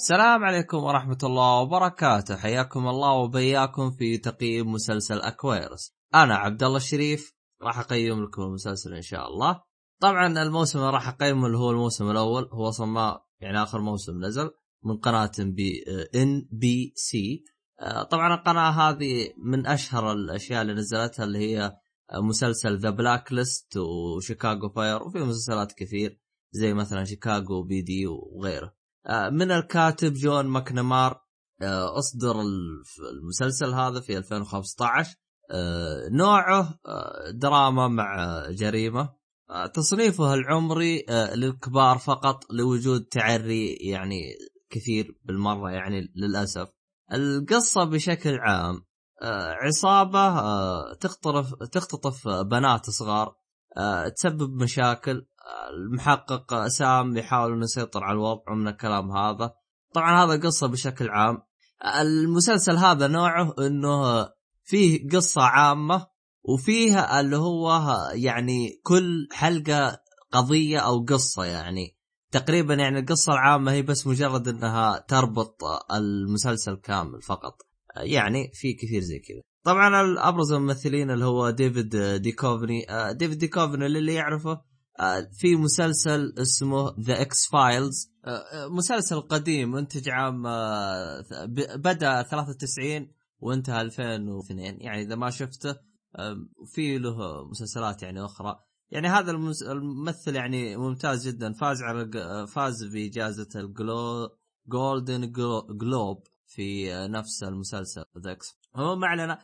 السلام عليكم ورحمة الله وبركاته. حياكم الله وبياكم في تقييم مسلسل Aquarius. أنا عبد الله الشريف راح أقيم لكم المسلسل إن شاء الله. طبعا الموسم اللي راح أقيمه اللي هو الموسم الأول هو أصلا ما يعني آخر موسم نزل من قناة NBC. طبعا القناة هذه من أشهر الأشياء اللي نزلتها اللي هي مسلسل The Blacklist و Chicago Fire وفي مسلسلات كثير زي مثلا Chicago PD وغيره. آه، من الكاتب جون ماكنمارا آه، اصدر المسلسل هذا في 2015 آه، نوعه دراما مع جريمة. تصنيفه العمري للكبار فقط لوجود تعري يعني كثير بالمرة يعني للأسف. القصة بشكل عام عصابة تختطف بنات صغار تسبب مشاكل المحقق سام يحاول إنه يسيطر على الوضع من الكلام هذا. طبعا هذا قصة بشكل عام. المسلسل هذا نوعه إنه فيه قصة عامة وفيها اللي هو يعني كل حلقة قضية أو قصة يعني. تقريبا يعني القصة العامة هي بس مجرد إنها تربط المسلسل كامل فقط. يعني في كثير زي كذا. طبعا أبرز الممثلين اللي هو ديفيد ديكوفني. ديفيد ديكوفني اللي يعرفه آه، في مسلسل اسمه The X-Files مسلسل قديم منتج عام آه، بدأ 93 وانتهى 2002 يعني إذا ما شفته في له مسلسلات يعني أخرى. يعني هذا الممثل يعني ممتاز جدا. فاز على فاز بجائزه ال Glo Golden Globe في نفس المسلسل The X هو ما علينا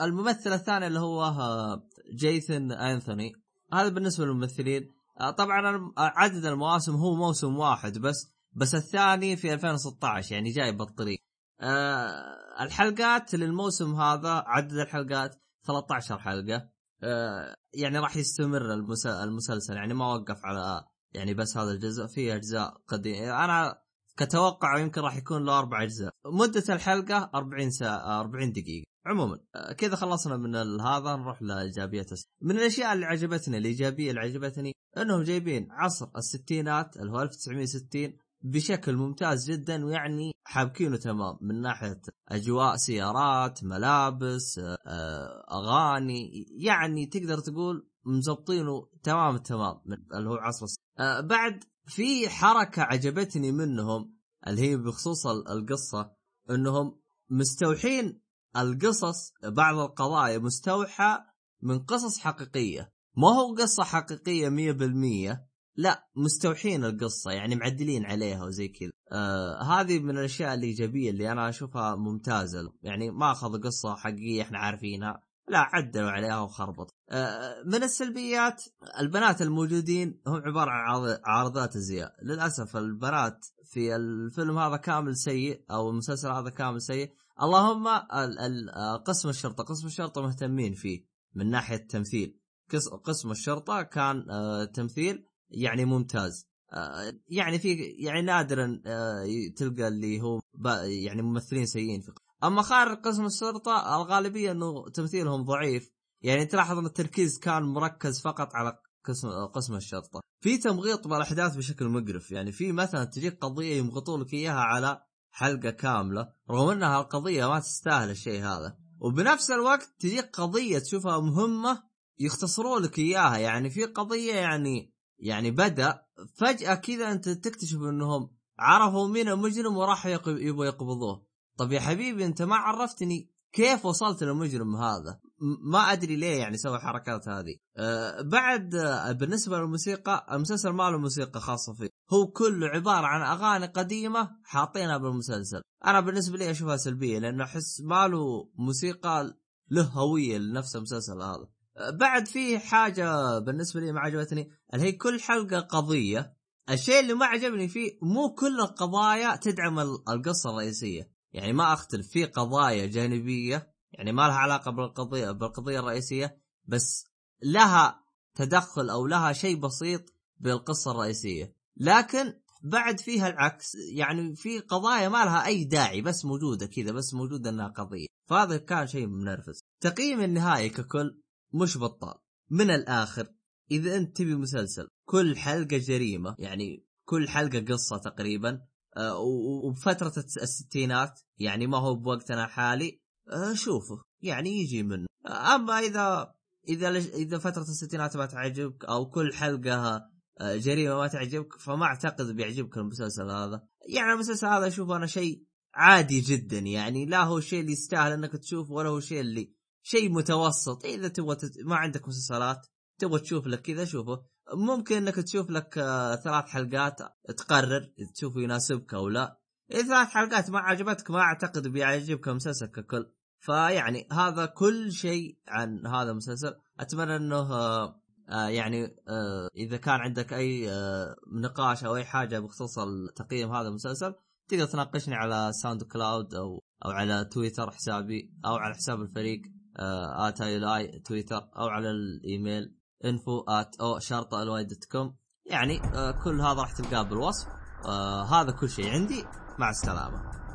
الممثل الثاني اللي هو آه، جيثن أنثوني. هذا بالنسبة للممثلين. آه، طبعا عدد المواسم هو موسم واحد بس بس الثاني في 2016 يعني جاي بالطريق. أه الحلقات للموسم هذا عدد الحلقات 13 حلقة. يعني راح يستمر المسلسل يعني ما وقف على يعني بس هذا الجزء في أجزاء قديمة. أنا كتوقع يمكن راح يكون له أربع أجزاء. مدة الحلقة 40 ساعة 40 دقيقة. عموما كذا خلصنا من هذا نروح لايجابيات من الأشياء اللي عجبتني الإيجابية اللي عجبتني إنهم جايبين عصر الستينات اللي هو 1960 بشكل ممتاز جدا ويعني حابكينه تمام. من ناحية أجواء سيارات ملابس آه، أغاني يعني تقدر تقول مزبطينه تمام التمام اللي هو عصر آه، بعد في حركة عجبتني منهم اللي هي بخصوص القصة إنهم مستوحين القصص بعض القضايا مستوحى من قصص حقيقية. ما هو قصة حقيقية مية بالمية. لا مستوحين القصة يعني معدلين عليها وزي كذا. آه هذه من الأشياء الإيجابية اللي أنا أشوفها ممتازة. يعني ما أخذ قصة حقيقية إحنا عارفينها. لا عدلوا عليها وخربط آه من السلبيات البنات الموجودين هم عبارة عن عارضات أزياء. للأسف البنات في الفيلم هذا كامل سيء أو المسلسل هذا كامل سيء. اللهم آه، قسم الشرطة قسم الشرطة مهتمين فيه من ناحية التمثيل. قسم الشرطة كان آه، تمثيل يعني ممتاز. آه، يعني في يعني نادرا تلقى اللي هو يعني ممثلين سيئين في أما خارج قسم الشرطة الغالبية إنه تمثيلهم ضعيف. يعني تلاحظ إن التركيز كان مركز فقط على قسم قسم الشرطة. في تمغيط بالأحداث بشكل مقرف. يعني في مثلا تجيك قضية يمغطوا لك إياها على حلقة كاملة رغم أنها القضية ما تستاهل الشيء هذا. وبنفس الوقت تجيك قضية تشوفها مهمة يختصروا لك إياها. يعني في قضية يعني يعني بدأ فجأة كذا أنت تكتشف إنهم عرفوا مين المجرم وراحوا يبغوا يقبضوه. طب يا حبيبي أنت ما عرفتني كيف وصلت للمجرم هذا؟ ما أدري ليه يعني سوى الحركات هذه. أه بعد بالنسبة للموسيقى المسلسل ما له موسيقى خاصة فيه. هو كله عبارة عن أغاني قديمة حاطينها بالمسلسل. أنا بالنسبة لي أشوفها سلبية لأنه أحس ما له موسيقى له هوية لنفس المسلسل هذا. بعد في حاجة بالنسبة لي ما عجبتني اللي هي كل حلقة قضية. الشيء اللي ما عجبني فيه مو كل القضايا تدعم القصة الرئيسية. يعني ما أختلف في قضايا جانبية يعني ما لها علاقة بالقضية بالقضية الرئيسية بس لها تدخل أو لها شيء بسيط بالقصة الرئيسية. لكن بعد فيها العكس يعني في قضايا ما لها أي داعي بس موجودة كذا بس موجودة إنها قضية. فهذا كان شيء منرفز. تقييم النهائي ككل مش بطال. من الآخر إذا أنت تبي مسلسل كل حلقة جريمة يعني كل حلقة قصة تقريبا آه، وبفترة الستينات يعني ما هو بوقتنا الحالي آه، شوفه يعني يجي منه. أما اذا إذا إذا فترة الستينات ما تعجبك أو كل حلقة آه، جريمة ما تعجبك فما أعتقد بيعجبك المسلسل هذا. يعني المسلسل هذا أشوف أنا شيء عادي جدا يعني لا هو الشيء اللي يستاهل إنك تشوفه ولا هو الشيء اللي شيء متوسط. إذا تبغى تت... ما عندك مسلسلات تبغى تشوف لك كذا شوفه. ممكن إنك تشوف لك آه، ثلاث حلقات تقرر تشوفه يناسبك أو لا. اذا ثلاث حلقات ما عجبتك ما أعتقد بيعجبك المسلسل ككل. فيعني هذا كل شيء عن هذا المسلسل. أتمنى إنه آه، آه، يعني آه، إذا كان عندك أي نقاش أو أي حاجة بخصوص تقييم هذا المسلسل تقدر تناقشني على SoundCloud أو أو على تويتر حسابي أو على حساب الفريق آت آي تويتر أو على الإيميل انفو ات أو شرطة الواي دوت كوم يعني كل هذا راح تلقاه بالوصف. هذا كل شيء عندي. مع السلامة.